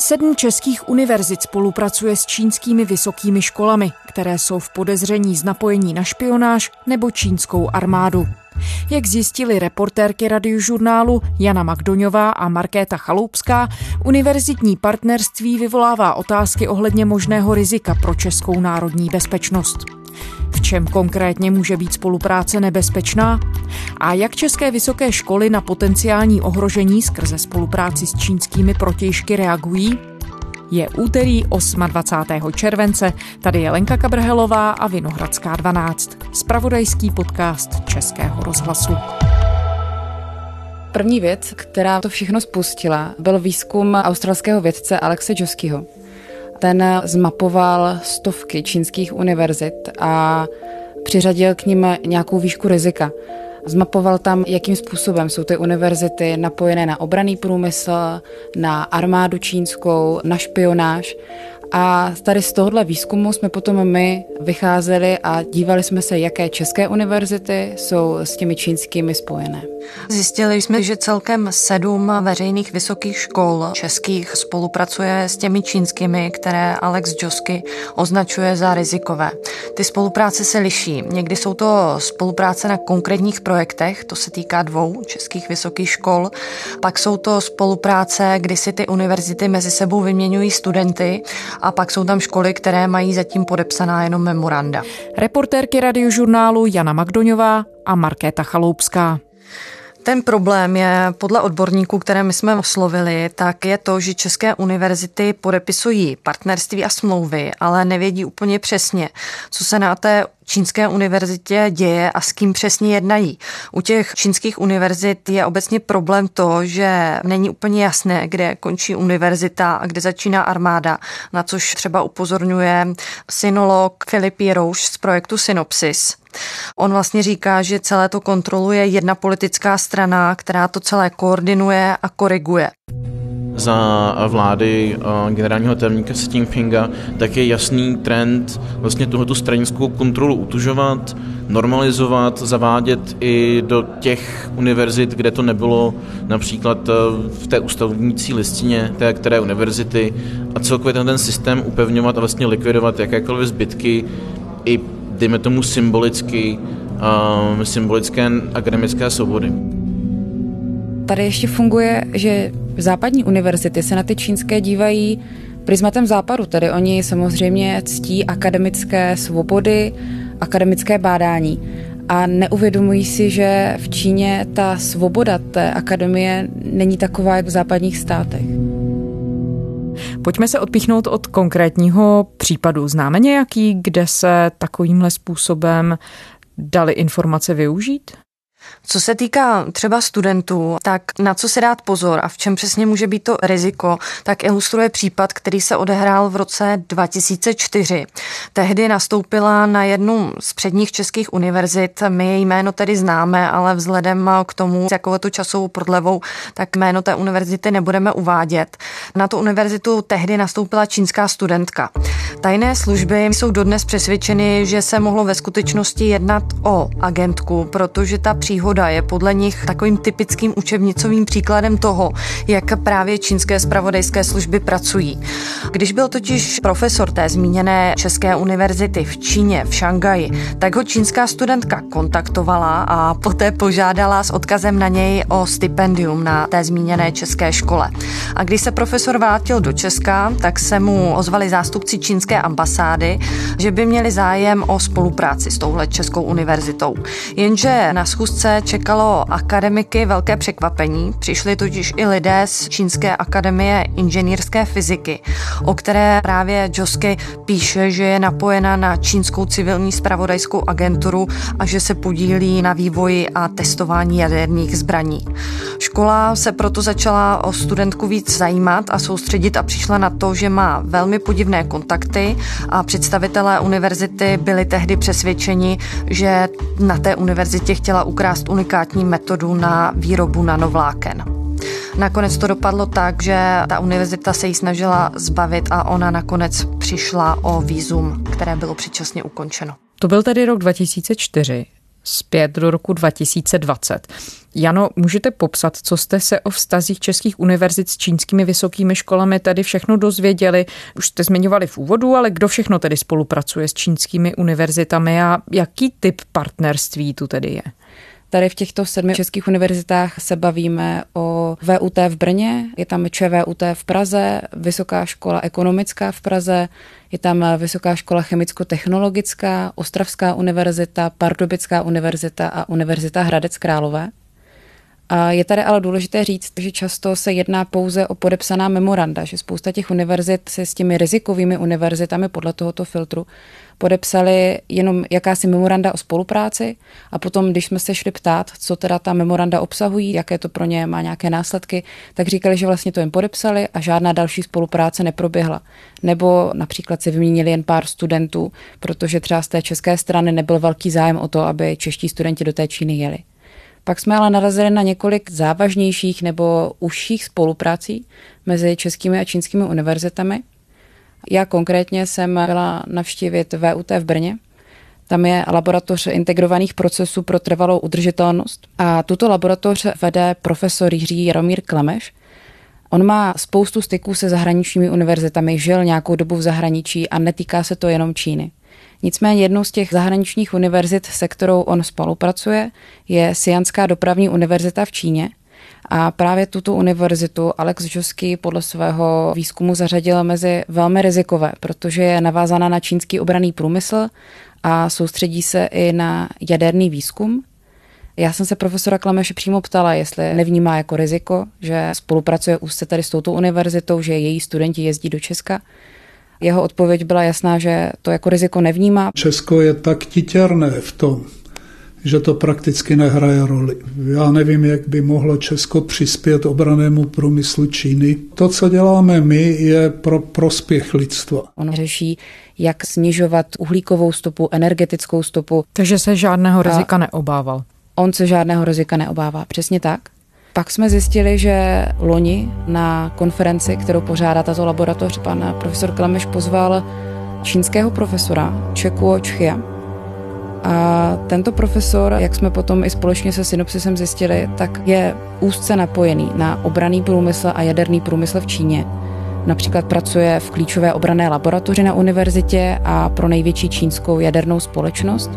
Sedm českých univerzit spolupracuje s čínskými vysokými školami, které jsou v podezření z napojení na špionáž nebo čínskou armádu. Jak zjistili reportérky radiožurnálu Jana Magdoňová a Markéta Chaloupská, univerzitní partnerství vyvolává otázky ohledně možného rizika pro českou národní bezpečnost. V čem konkrétně může být spolupráce nebezpečná? A jak české vysoké školy na potenciální ohrožení skrze spolupráci s čínskými protějšky reagují? Je úterý 28. července, tady je Lenka Kabrhelová a Vinohradská 12, spravodajský podcast Českého rozhlasu. První věc, která to všechno spustila, byl výzkum australského vědce Alexe Joskyho. Ten zmapoval stovky čínských univerzit a přiřadil k nim nějakou výšku rizika. Zmapoval tam, jakým způsobem jsou ty univerzity napojené na obraný průmysl, na armádu čínskou, na špionáž a tady z tohohle výzkumu jsme potom my vycházeli a dívali jsme se, jaké české univerzity jsou s těmi čínskými spojené. Zjistili jsme, že celkem sedm veřejných vysokých škol českých spolupracuje s těmi čínskými, které Alex Josky označuje za rizikové. Ty spolupráce se liší. Někdy jsou to spolupráce na konkrétních projektech, to se týká dvou českých vysokých škol. Pak jsou to spolupráce, kdy si ty univerzity mezi sebou vyměňují studenty a pak jsou tam školy, které mají zatím podepsaná jenom memoranda. Reportérky radiožurnálu Jana Magdoňová a Markéta Chaloupská. Ten problém je podle odborníků, které my jsme oslovili, tak je to, že české univerzity podepisují partnerství a smlouvy, ale nevědí úplně přesně, co se na té čínské univerzitě děje a s kým přesně jednají. U těch čínských univerzit je obecně problém to, že není úplně jasné, kde končí univerzita a kde začíná armáda, na což třeba upozorňuje synolog Filip Jirouš z projektu Synopsis. On vlastně říká, že celé to kontroluje jedna politická strana, která to celé koordinuje a koriguje. Za vlády eh, generálního tajemníka Xi Jinpinga, tak je jasný trend vlastně tuhletu stranickou kontrolu utužovat, normalizovat, zavádět i do těch univerzit, kde to nebylo například eh, v té ústavnící listině té které univerzity a celkově ten systém upevňovat a vlastně likvidovat jakékoliv zbytky i dejme tomu symbolicky, uh, symbolické akademické svobody. Tady ještě funguje, že západní univerzity se na ty čínské dívají prismatem západu, tedy oni samozřejmě ctí akademické svobody, akademické bádání a neuvědomují si, že v Číně ta svoboda té akademie není taková, jak v západních státech. Pojďme se odpíchnout od konkrétního případu. Známe nějaký, kde se takovýmhle způsobem dali informace využít? Co se týká třeba studentů, tak na co se dát pozor a v čem přesně může být to riziko, tak ilustruje případ, který se odehrál v roce 2004. Tehdy nastoupila na jednu z předních českých univerzit, my její jméno tedy známe, ale vzhledem k tomu, s jakou tu časovou prodlevou, tak jméno té univerzity nebudeme uvádět. Na tu univerzitu tehdy nastoupila čínská studentka. Tajné služby jsou dodnes přesvědčeny, že se mohlo ve skutečnosti jednat o agentku, protože ta příhoda je podle nich takovým typickým učebnicovým příkladem toho, jak právě čínské spravodajské služby pracují. Když byl totiž profesor té zmíněné České univerzity v Číně, v Šangaji, tak ho čínská studentka kontaktovala a poté požádala s odkazem na něj o stipendium na té zmíněné české škole. A když se profesor vrátil do Česka, tak se mu ozvali zástupci čínské ambasády, že by měli zájem o spolupráci s touhle českou univerzitou. Jenže na schůzce schůzce čekalo akademiky velké překvapení. Přišli totiž i lidé z Čínské akademie inženýrské fyziky, o které právě Josky píše, že je napojena na čínskou civilní spravodajskou agenturu a že se podílí na vývoji a testování jaderných zbraní. Škola se proto začala o studentku víc zajímat a soustředit a přišla na to, že má velmi podivné kontakty a představitelé univerzity byli tehdy přesvědčeni, že na té univerzitě chtěla ukázat ukrást unikátní metodu na výrobu nanovláken. Nakonec to dopadlo tak, že ta univerzita se jí snažila zbavit a ona nakonec přišla o výzum, které bylo předčasně ukončeno. To byl tedy rok 2004. zpět do roku 2020. Jano, můžete popsat, co jste se o vztazích českých univerzit s čínskými vysokými školami tady všechno dozvěděli? Už jste zmiňovali v úvodu, ale kdo všechno tedy spolupracuje s čínskými univerzitami a jaký typ partnerství tu tedy je? Tady v těchto sedmi českých univerzitách se bavíme o VUT v Brně, je tam ČVUT v Praze, Vysoká škola ekonomická v Praze, je tam Vysoká škola chemicko-technologická, Ostravská univerzita, Pardubická univerzita a Univerzita Hradec Králové. A je tady ale důležité říct, že často se jedná pouze o podepsaná memoranda, že spousta těch univerzit se s těmi rizikovými univerzitami podle tohoto filtru podepsali jenom jakási memoranda o spolupráci a potom, když jsme se šli ptát, co teda ta memoranda obsahují, jaké to pro ně má nějaké následky, tak říkali, že vlastně to jen podepsali a žádná další spolupráce neproběhla. Nebo například si vyměnili jen pár studentů, protože třeba z té české strany nebyl velký zájem o to, aby čeští studenti do té Číny jeli. Pak jsme ale narazili na několik závažnějších nebo užších spoluprací mezi českými a čínskými univerzitami. Já konkrétně jsem byla navštívit VUT v Brně. Tam je laboratoř integrovaných procesů pro trvalou udržitelnost a tuto laboratoř vede profesor Jiří Jaromír Klemeš. On má spoustu styků se zahraničními univerzitami, žil nějakou dobu v zahraničí a netýká se to jenom Číny. Nicméně jednou z těch zahraničních univerzit, se kterou on spolupracuje, je Sianská dopravní univerzita v Číně. A právě tuto univerzitu Alex Josky podle svého výzkumu zařadil mezi velmi rizikové, protože je navázána na čínský obraný průmysl a soustředí se i na jaderný výzkum. Já jsem se profesora Klameše přímo ptala, jestli nevnímá jako riziko, že spolupracuje úzce tady s touto univerzitou, že její studenti jezdí do Česka. Jeho odpověď byla jasná, že to jako riziko nevnímá. Česko je tak titěrné v tom, že to prakticky nehraje roli. Já nevím, jak by mohlo Česko přispět obranému průmyslu Číny. To, co děláme my, je pro prospěch lidstva. On řeší, jak snižovat uhlíkovou stopu, energetickou stopu. Takže se žádného rizika neobával. On se žádného rizika neobává, přesně tak. Pak jsme zjistili, že loni na konferenci, kterou pořádá tato laboratoř, pan profesor Klemeš pozval čínského profesora Čekuo Čchia. A tento profesor, jak jsme potom i společně se synopsisem zjistili, tak je úzce napojený na obraný průmysl a jaderný průmysl v Číně. Například pracuje v klíčové obrané laboratoři na univerzitě a pro největší čínskou jadernou společnost.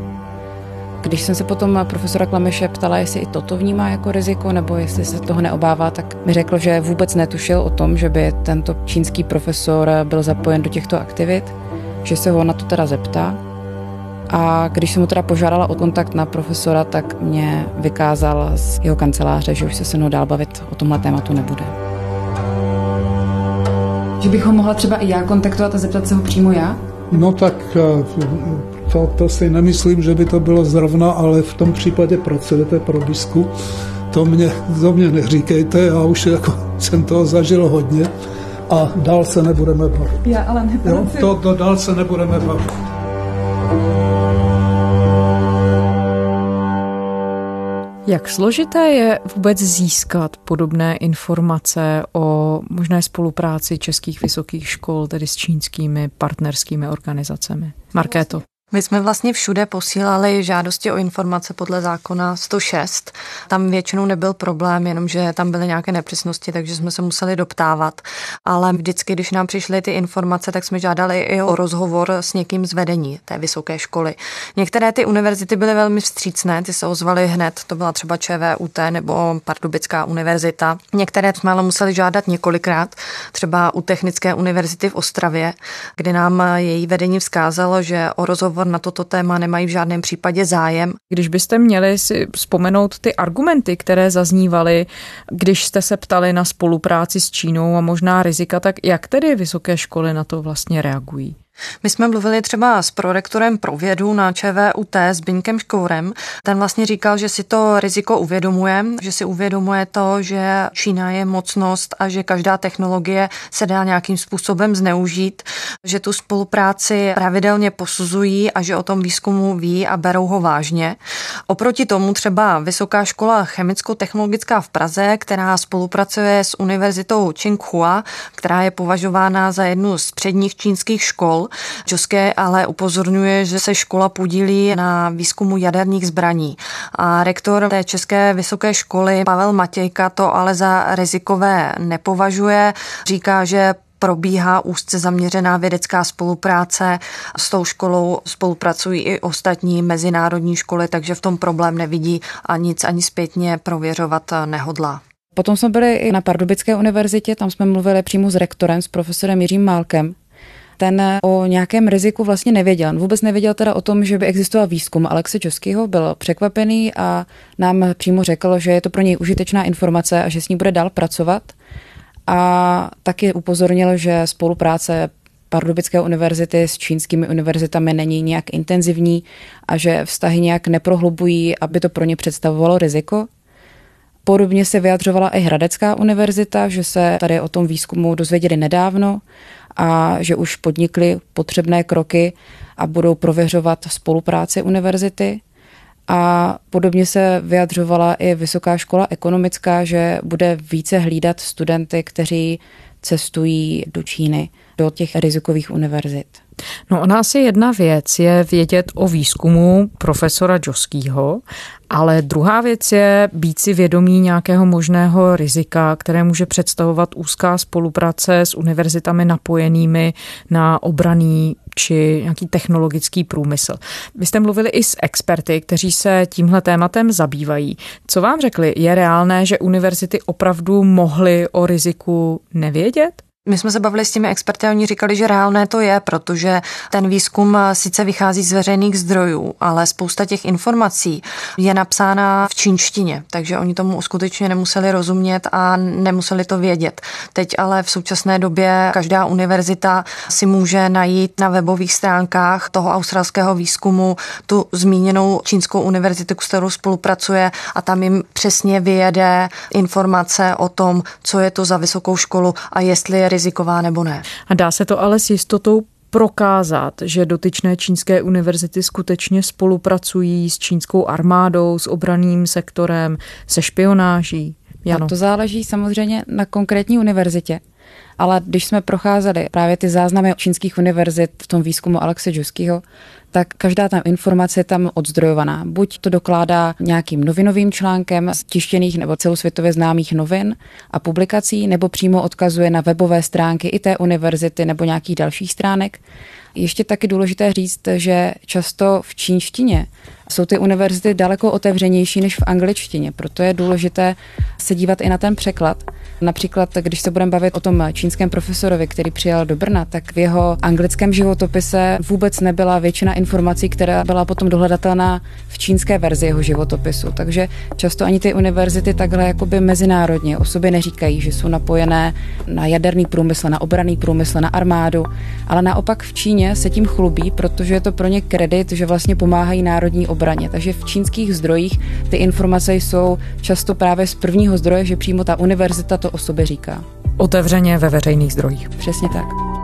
Když jsem se potom profesora Klameše ptala, jestli i toto vnímá jako riziko, nebo jestli se toho neobává, tak mi řekl, že vůbec netušil o tom, že by tento čínský profesor byl zapojen do těchto aktivit, že se ho na to teda zeptá. A když jsem mu teda požádala o kontakt na profesora, tak mě vykázal z jeho kanceláře, že už se se mnou dál bavit o tomhle tématu nebude. Že bych ho mohla třeba i já kontaktovat a zeptat se ho přímo já? No tak eh, to, to si nemyslím, že by to bylo zrovna, ale v tom případě pracujete pro bisku. To mě, to mě neříkejte, já už jako jsem toho zažil hodně a dál se nebudeme bavit. Já ale jo, to, to dál se nebudeme bavit. Jak složité je vůbec získat podobné informace o možné spolupráci českých vysokých škol, tedy s čínskými partnerskými organizacemi? Markéto. My jsme vlastně všude posílali žádosti o informace podle zákona 106. Tam většinou nebyl problém, jenomže tam byly nějaké nepřesnosti, takže jsme se museli doptávat. Ale vždycky, když nám přišly ty informace, tak jsme žádali i o rozhovor s někým z vedení té vysoké školy. Některé ty univerzity byly velmi vstřícné, ty se ozvaly hned, to byla třeba ČVUT nebo Pardubická univerzita. Některé jsme ale museli žádat několikrát, třeba u Technické univerzity v Ostravě, kde nám její vedení vzkázalo, že o rozhovor rozhovor na toto téma nemají v žádném případě zájem. Když byste měli si vzpomenout ty argumenty, které zaznívaly, když jste se ptali na spolupráci s Čínou a možná rizika, tak jak tedy vysoké školy na to vlastně reagují? My jsme mluvili třeba s prorektorem pro vědu na ČVUT s Binkem Škourem. Ten vlastně říkal, že si to riziko uvědomuje, že si uvědomuje to, že Čína je mocnost a že každá technologie se dá nějakým způsobem zneužít, že tu spolupráci pravidelně posuzují a že o tom výzkumu ví a berou ho vážně. Oproti tomu třeba Vysoká škola chemicko-technologická v Praze, která spolupracuje s univerzitou Tsinghua, která je považována za jednu z předních čínských škol, škol. Joské ale upozorňuje, že se škola podílí na výzkumu jaderných zbraní. A rektor té České vysoké školy Pavel Matějka to ale za rizikové nepovažuje. Říká, že probíhá úzce zaměřená vědecká spolupráce. S tou školou spolupracují i ostatní mezinárodní školy, takže v tom problém nevidí a nic ani zpětně prověřovat nehodlá. Potom jsme byli i na Pardubické univerzitě, tam jsme mluvili přímo s rektorem, s profesorem Jiřím Málkem. Ten o nějakém riziku vlastně nevěděl. On vůbec nevěděl teda o tom, že by existoval výzkum Alexe Českého, byl překvapený a nám přímo řekl, že je to pro něj užitečná informace a že s ní bude dál pracovat. A taky upozornil, že spolupráce Pardubické univerzity s čínskými univerzitami není nějak intenzivní a že vztahy nějak neprohlubují, aby to pro ně představovalo riziko. Podobně se vyjadřovala i Hradecká univerzita, že se tady o tom výzkumu dozvěděli nedávno a že už podnikli potřebné kroky a budou prověřovat spolupráci univerzity. A podobně se vyjadřovala i Vysoká škola ekonomická, že bude více hlídat studenty, kteří cestují do Číny, do těch rizikových univerzit. No ona asi jedna věc je vědět o výzkumu profesora Joskýho, ale druhá věc je být si vědomí nějakého možného rizika, které může představovat úzká spolupráce s univerzitami napojenými na obraný či nějaký technologický průmysl. Vy jste mluvili i s experty, kteří se tímhle tématem zabývají. Co vám řekli? Je reálné, že univerzity opravdu mohly o riziku nevědět? My jsme se bavili s těmi experty a oni říkali, že reálné to je, protože ten výzkum sice vychází z veřejných zdrojů, ale spousta těch informací je napsána v čínštině, takže oni tomu skutečně nemuseli rozumět a nemuseli to vědět. Teď ale v současné době každá univerzita si může najít na webových stránkách toho australského výzkumu tu zmíněnou čínskou univerzitu, s kterou spolupracuje a tam jim přesně vyjede informace o tom, co je to za vysokou školu a jestli je riziková nebo ne. A dá se to ale s jistotou prokázat, že dotyčné čínské univerzity skutečně spolupracují s čínskou armádou, s obraným sektorem, se špionáží? Jano. A to záleží samozřejmě na konkrétní univerzitě. Ale když jsme procházeli právě ty záznamy čínských univerzit v tom výzkumu Alexe Džuskýho, tak každá tam informace je tam odzdrojovaná. Buď to dokládá nějakým novinovým článkem z tištěných nebo celosvětově známých novin a publikací, nebo přímo odkazuje na webové stránky i té univerzity nebo nějakých dalších stránek. Ještě taky důležité říct, že často v čínštině jsou ty univerzity daleko otevřenější než v angličtině, proto je důležité se dívat i na ten překlad. Například, když se budeme bavit o tom čínském profesorovi, který přijel do Brna, tak v jeho anglickém životopise vůbec nebyla většina informací, která byla potom dohledatelná v čínské verzi jeho životopisu. Takže často ani ty univerzity takhle jakoby mezinárodně o sobě neříkají, že jsou napojené na jaderný průmysl, na obraný průmysl, na armádu, ale naopak v Číně se tím chlubí, protože je to pro ně kredit, že vlastně pomáhají národní obraně. Takže v čínských zdrojích ty informace jsou často právě z prvního zdroje, že přímo ta univerzita to o sobě říká. Otevřeně ve veřejných zdrojích. Přesně tak.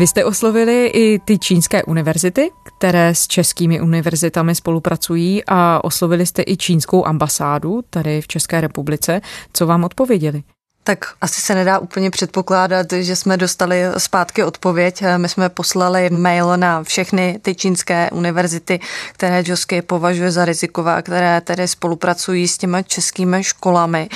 Vy jste oslovili i ty čínské univerzity, které s českými univerzitami spolupracují a oslovili jste i čínskou ambasádu tady v České republice. Co vám odpověděli? Tak asi se nedá úplně předpokládat, že jsme dostali zpátky odpověď. My jsme poslali mail na všechny ty čínské univerzity, které Josky považuje za rizikové, které tedy spolupracují s těmi českými školami.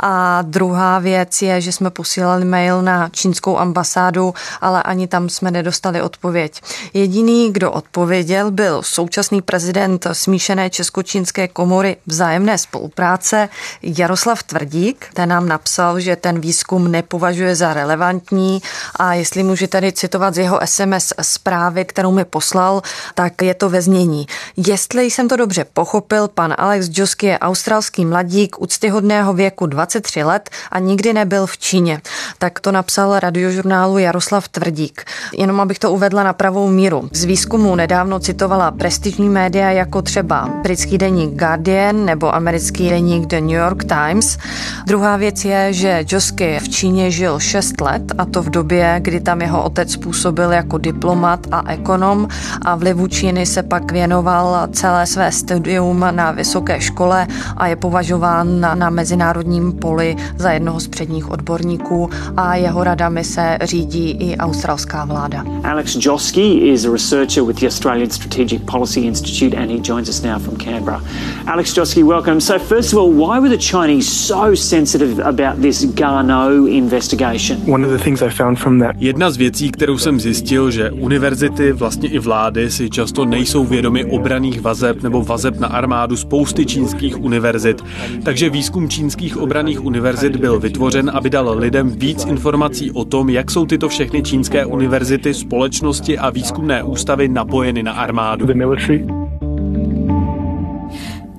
A druhá věc je, že jsme posílali mail na čínskou ambasádu, ale ani tam jsme nedostali odpověď. Jediný, kdo odpověděl, byl současný prezident smíšené česko-čínské komory vzájemné spolupráce Jaroslav Tvrdík. Ten nám napsal, že ten výzkum nepovažuje za relevantní a jestli může tady citovat z jeho SMS zprávy, kterou mi poslal, tak je to ve znění. Jestli jsem to dobře pochopil, pan Alex Josky je australský mladík úctyhodného věku 23 let a nikdy nebyl v Číně. Tak to napsal radiožurnálu Jaroslav Tvrdík. Jenom abych to uvedla na pravou míru. Z výzkumu nedávno citovala prestižní média jako třeba britský deník Guardian nebo americký deník The New York Times. Druhá věc je, že Josky v Číně žil 6 let a to v době, kdy tam jeho otec působil jako diplomat a ekonom a vlivu Číny se pak věnoval celé své studium na vysoké škole a je považován na, na mezinárodním poli za jednoho z předních odborníků a jeho radami se řídí i australská vláda. Alex Josky is a researcher with the Australian Strategic Policy Institute and he joins us now from Canberra. Alex Josky, welcome. So first of all, why were the Chinese so sensitive about this Garneau investigation? One of the things I found from that. Jedna z věcí, kterou jsem zjistil, že univerzity, vlastně i vlády si často nejsou vědomi obraných vazeb nebo vazeb na armádu spousty čínských univerzit. Takže výzkum čínských obraných univerzit byl vytvořen, aby dal lidem víc informací o tom, jak jsou tyto všechny čínské univerzity, společnosti a výzkumné ústavy napojeny na armádu.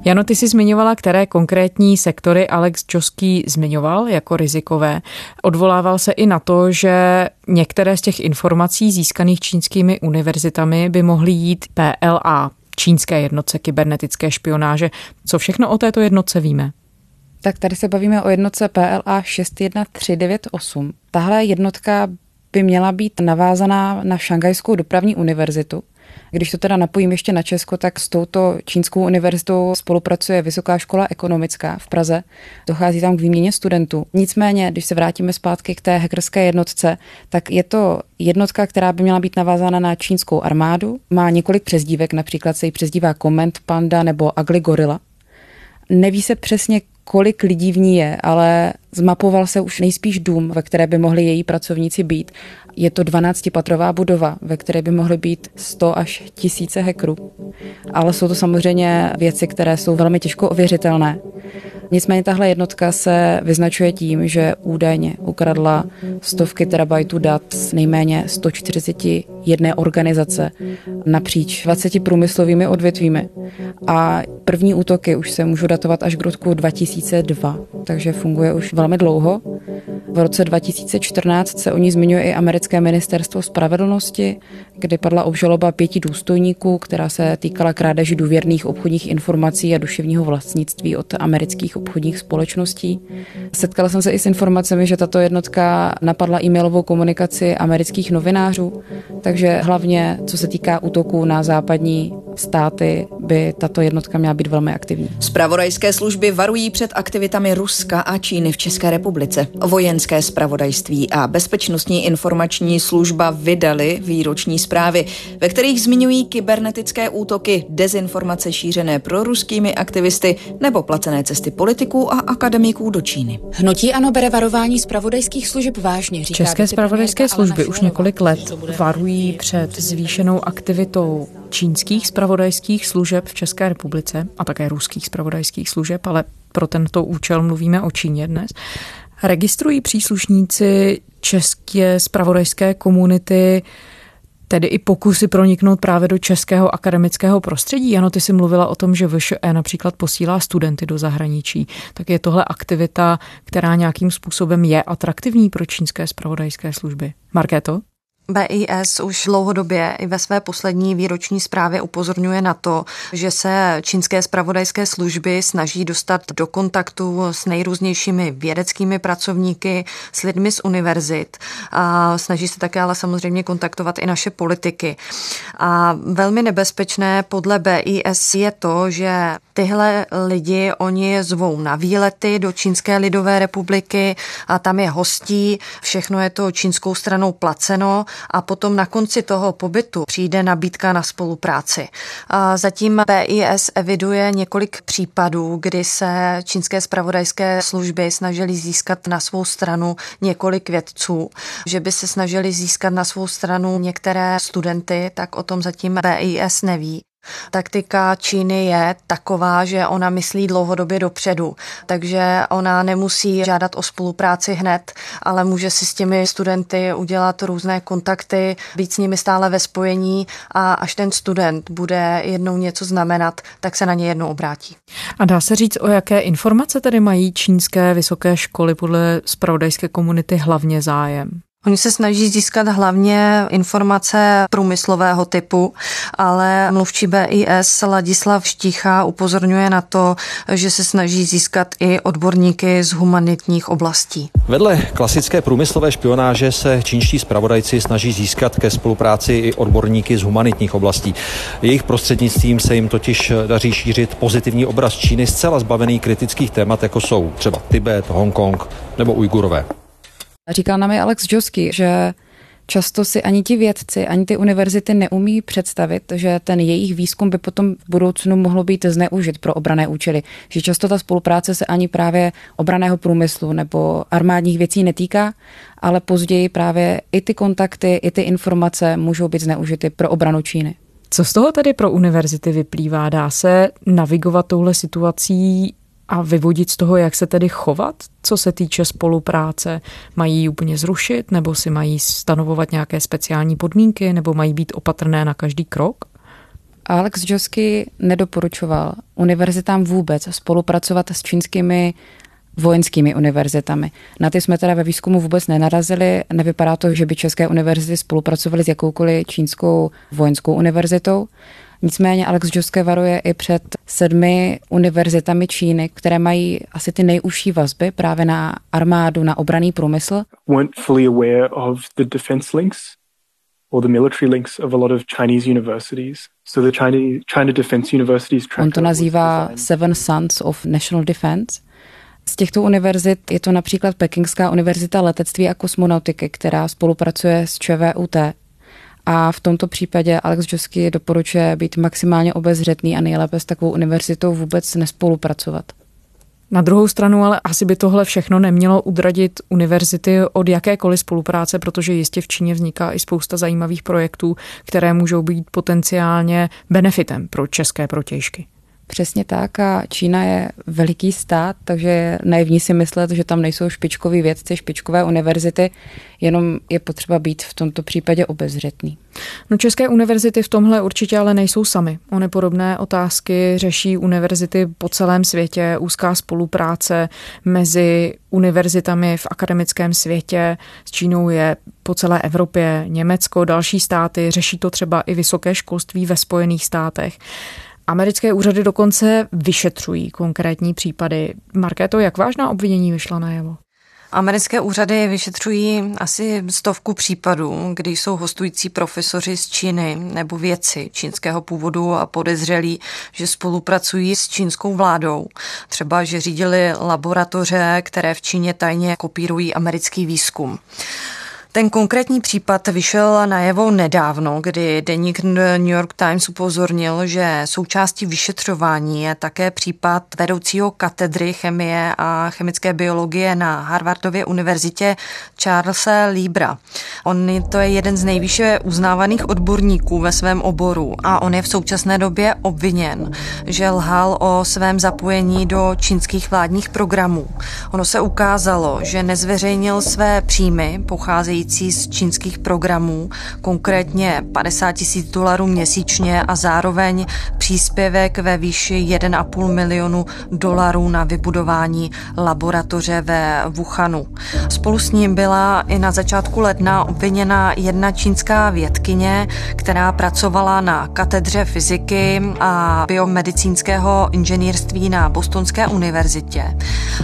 Jano, ty jsi zmiňovala, které konkrétní sektory Alex Joský zmiňoval jako rizikové. Odvolával se i na to, že některé z těch informací získaných čínskými univerzitami by mohly jít PLA, čínské jednotce kybernetické špionáže. Co všechno o této jednotce víme? Tak tady se bavíme o jednotce PLA 61398. Tahle jednotka by měla být navázaná na Šangajskou dopravní univerzitu, když to teda napojím ještě na Česko, tak s touto čínskou univerzitou spolupracuje Vysoká škola ekonomická v Praze. Dochází tam k výměně studentů. Nicméně, když se vrátíme zpátky k té hackerské jednotce, tak je to jednotka, která by měla být navázána na čínskou armádu. Má několik přezdívek, například se jí přezdívá Comment Panda nebo Ugly Gorilla. Neví se přesně, kolik lidí v ní je, ale zmapoval se už nejspíš dům, ve které by mohli její pracovníci být. Je to 12-patrová budova, ve které by mohly být 100 až tisíce hackerů. Ale jsou to samozřejmě věci, které jsou velmi těžko ověřitelné. Nicméně tahle jednotka se vyznačuje tím, že údajně ukradla stovky terabajtů dat z nejméně 140 jedné organizace napříč 20 průmyslovými odvětvími. A první útoky už se můžou datovat až k roku 2002, takže funguje už velmi dlouho. V roce 2014 se o ní zmiňuje i americké ministerstvo spravedlnosti, kdy padla obžaloba pěti důstojníků, která se týkala krádeži důvěrných obchodních informací a duševního vlastnictví od amerických obchodních společností. Setkala jsem se i s informacemi, že tato jednotka napadla e-mailovou komunikaci amerických novinářů, takže hlavně co se týká útoků na západní státy, by tato jednotka měla být velmi aktivní. Spravodajské služby varují před aktivitami Ruska a Číny v České republice. Vojenské spravodajství a bezpečnostní informační služba vydali výroční zprávy, ve kterých zmiňují kybernetické útoky, dezinformace šířené pro ruskými aktivisty nebo placené cesty politiků a akademiků do Číny. Hnutí ano bere varování spravodajských služeb vážně, říká České spravodajské služby už několik let varují před zvýšenou aktivitou čínských spravodajských služeb v České republice a také ruských spravodajských služeb, ale pro tento účel mluvíme o Číně dnes. Registrují příslušníci české spravodajské komunity tedy i pokusy proniknout právě do českého akademického prostředí. Ano, ty jsi mluvila o tom, že VŠE například posílá studenty do zahraničí. Tak je tohle aktivita, která nějakým způsobem je atraktivní pro čínské spravodajské služby. Markéto? BIS už dlouhodobě i ve své poslední výroční zprávě upozorňuje na to, že se čínské spravodajské služby snaží dostat do kontaktu s nejrůznějšími vědeckými pracovníky, s lidmi z univerzit. A snaží se také ale samozřejmě kontaktovat i naše politiky. A velmi nebezpečné podle BIS je to, že tyhle lidi oni zvou na výlety do Čínské lidové republiky a tam je hostí, všechno je to čínskou stranou placeno a potom na konci toho pobytu přijde nabídka na spolupráci. A zatím BIS eviduje několik případů, kdy se čínské spravodajské služby snažili získat na svou stranu několik vědců, že by se snažili získat na svou stranu některé studenty, tak o tom zatím BIS neví. Taktika Číny je taková, že ona myslí dlouhodobě dopředu, takže ona nemusí žádat o spolupráci hned, ale může si s těmi studenty udělat různé kontakty, být s nimi stále ve spojení a až ten student bude jednou něco znamenat, tak se na ně jednou obrátí. A dá se říct, o jaké informace tedy mají čínské vysoké školy podle spravodajské komunity hlavně zájem? Oni se snaží získat hlavně informace průmyslového typu, ale mluvčí BIS Ladislav Štícha upozorňuje na to, že se snaží získat i odborníky z humanitních oblastí. Vedle klasické průmyslové špionáže se čínští zpravodajci snaží získat ke spolupráci i odborníky z humanitních oblastí. Jejich prostřednictvím se jim totiž daří šířit pozitivní obraz Číny zcela zbavený kritických témat, jako jsou třeba Tibet, Hongkong nebo Ujgurové. Říkal nám i Alex Josky, že často si ani ti vědci, ani ty univerzity neumí představit, že ten jejich výzkum by potom v budoucnu mohlo být zneužit pro obrané účely. Že často ta spolupráce se ani právě obraného průmyslu nebo armádních věcí netýká, ale později právě i ty kontakty, i ty informace můžou být zneužity pro obranu Číny. Co z toho tedy pro univerzity vyplývá? Dá se navigovat touhle situací a vyvodit z toho, jak se tedy chovat, co se týče spolupráce. Mají ji úplně zrušit, nebo si mají stanovovat nějaké speciální podmínky, nebo mají být opatrné na každý krok? Alex Josky nedoporučoval univerzitám vůbec spolupracovat s čínskými vojenskými univerzitami. Na ty jsme teda ve výzkumu vůbec nenarazili. Nevypadá to, že by české univerzity spolupracovaly s jakoukoliv čínskou vojenskou univerzitou. Nicméně Alex Joske varuje i před sedmi univerzitami Číny, které mají asi ty nejužší vazby právě na armádu, na obraný průmysl. Weren't fully aware of the defense links or the military links of a lot of Chinese universities. So the China, China Defense Universities On to nazývá Seven Sons of National Defense. Z těchto univerzit je to například Pekingská univerzita letectví a kosmonautiky, která spolupracuje s ČVUT, a v tomto případě Alex Josky doporučuje být maximálně obezřetný a nejlépe s takovou univerzitou vůbec nespolupracovat. Na druhou stranu ale asi by tohle všechno nemělo udradit univerzity od jakékoliv spolupráce, protože jistě v Číně vzniká i spousta zajímavých projektů, které můžou být potenciálně benefitem pro české protějšky. Přesně tak a Čína je veliký stát, takže je naivní si myslet, že tam nejsou špičkoví vědci, špičkové univerzity, jenom je potřeba být v tomto případě obezřetný. No české univerzity v tomhle určitě ale nejsou sami. Ony podobné otázky řeší univerzity po celém světě, úzká spolupráce mezi univerzitami v akademickém světě. S Čínou je po celé Evropě, Německo, další státy, řeší to třeba i vysoké školství ve Spojených státech. Americké úřady dokonce vyšetřují konkrétní případy. Markéto, jak vážná obvinění vyšla najevo? Americké úřady vyšetřují asi stovku případů, kdy jsou hostující profesoři z Číny nebo vědci čínského původu a podezřelí, že spolupracují s čínskou vládou. Třeba, že řídili laboratoře, které v Číně tajně kopírují americký výzkum. Ten konkrétní případ vyšel najevo nedávno, kdy deník New York Times upozornil, že součástí vyšetřování je také případ vedoucího katedry chemie a chemické biologie na Harvardově univerzitě Charlesa Libra. On to je jeden z nejvýše uznávaných odborníků ve svém oboru a on je v současné době obviněn, že lhal o svém zapojení do čínských vládních programů. Ono se ukázalo, že nezveřejnil své příjmy pocházející pocházející z čínských programů, konkrétně 50 tisíc dolarů měsíčně a zároveň příspěvek ve výši 1,5 milionu dolarů na vybudování laboratoře ve Wuhanu. Spolu s ním byla i na začátku ledna obviněna jedna čínská vědkyně, která pracovala na katedře fyziky a biomedicínského inženýrství na Bostonské univerzitě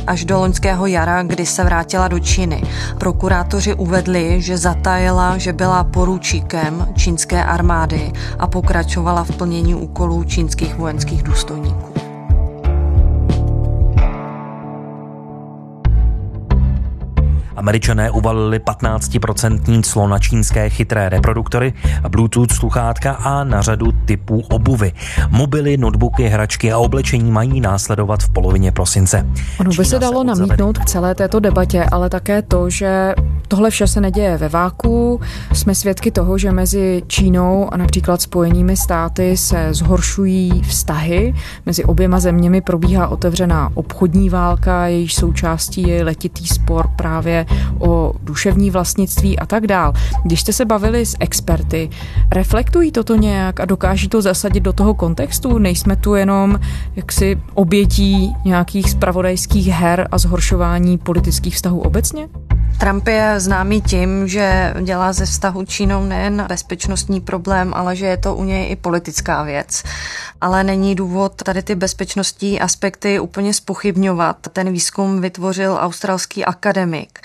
až do loňského jara, kdy se vrátila do Číny. Prokurátoři uvedli, že zatajila, že byla poručíkem čínské armády a pokračovala v plnění úkolů čínských vojenských důstojníků. Američané uvalili 15% clo na čínské chytré reproduktory, Bluetooth sluchátka a na řadu typů obuvy. Mobily, notebooky, hračky a oblečení mají následovat v polovině prosince. Ono by se dalo namítnout k celé této debatě, ale také to, že tohle vše se neděje ve váku. Jsme svědky toho, že mezi Čínou a například Spojenými státy se zhoršují vztahy. Mezi oběma zeměmi probíhá otevřená obchodní válka, jejíž součástí je letitý spor právě o duševní vlastnictví a tak dál. Když jste se bavili s experty, reflektují toto nějak a dokáží to zasadit do toho kontextu? Nejsme tu jenom jaksi obětí nějakých spravodajských her a zhoršování politických vztahů obecně? Trump je známý tím, že dělá ze vztahu Čínou nejen bezpečnostní problém, ale že je to u něj i politická věc. Ale není důvod tady ty bezpečnostní aspekty úplně spochybňovat. Ten výzkum vytvořil australský akademik.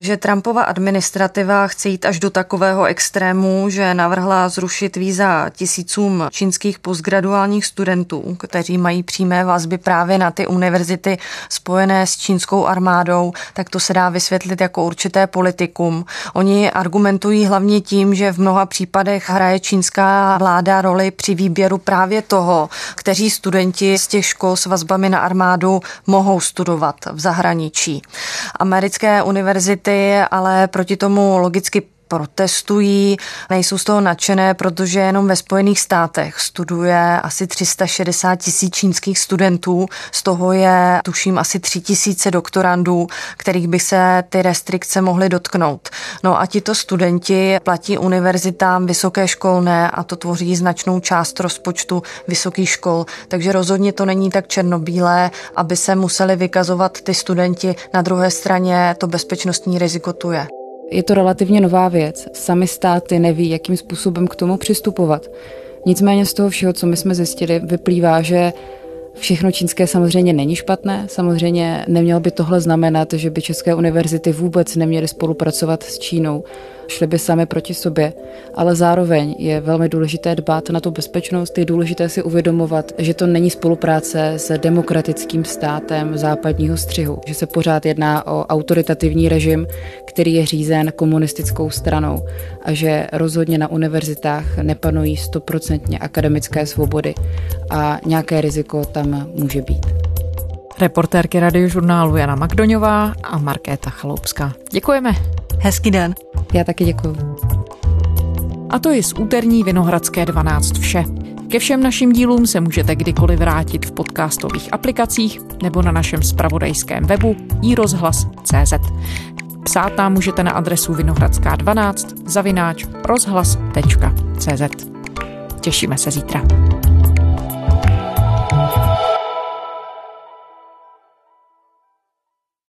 Že Trumpova administrativa chce jít až do takového extrému, že navrhla zrušit víza tisícům čínských postgraduálních studentů, kteří mají přímé vazby právě na ty univerzity spojené s čínskou armádou, tak to se dá vysvětlit jako určité politikum. Oni argumentují hlavně tím, že v mnoha případech hraje čínská vláda roli při výběru právě toho, kteří studenti z těch škol s vazbami na armádu mohou studovat v zahraničí. Americké univerzity ale proti tomu logicky protestují, nejsou z toho nadšené, protože jenom ve Spojených státech studuje asi 360 tisíc čínských studentů, z toho je tuším asi 3 tisíce doktorandů, kterých by se ty restrikce mohly dotknout. No a tito studenti platí univerzitám vysoké školné a to tvoří značnou část rozpočtu vysokých škol, takže rozhodně to není tak černobílé, aby se museli vykazovat ty studenti. Na druhé straně to bezpečnostní riziko tu je. Je to relativně nová věc. Sami státy neví, jakým způsobem k tomu přistupovat. Nicméně z toho všeho, co my jsme zjistili, vyplývá, že Všechno čínské samozřejmě není špatné, samozřejmě nemělo by tohle znamenat, že by české univerzity vůbec neměly spolupracovat s Čínou šli by sami proti sobě. Ale zároveň je velmi důležité dbát na tu bezpečnost, je důležité si uvědomovat, že to není spolupráce s demokratickým státem západního střihu, že se pořád jedná o autoritativní režim, který je řízen komunistickou stranou a že rozhodně na univerzitách nepanují stoprocentně akademické svobody a nějaké riziko tam může být. Reportérky radiožurnálu Jana Magdoňová a Markéta Chaloupská. Děkujeme. Hezký den. Já taky děkuji. A to je z úterní Vinohradské 12 vše. Ke všem našim dílům se můžete kdykoliv vrátit v podcastových aplikacích nebo na našem spravodajském webu iRozhlas.cz. Psát nám můžete na adresu vinohradská12 zavináč rozhlas.cz. Těšíme se zítra.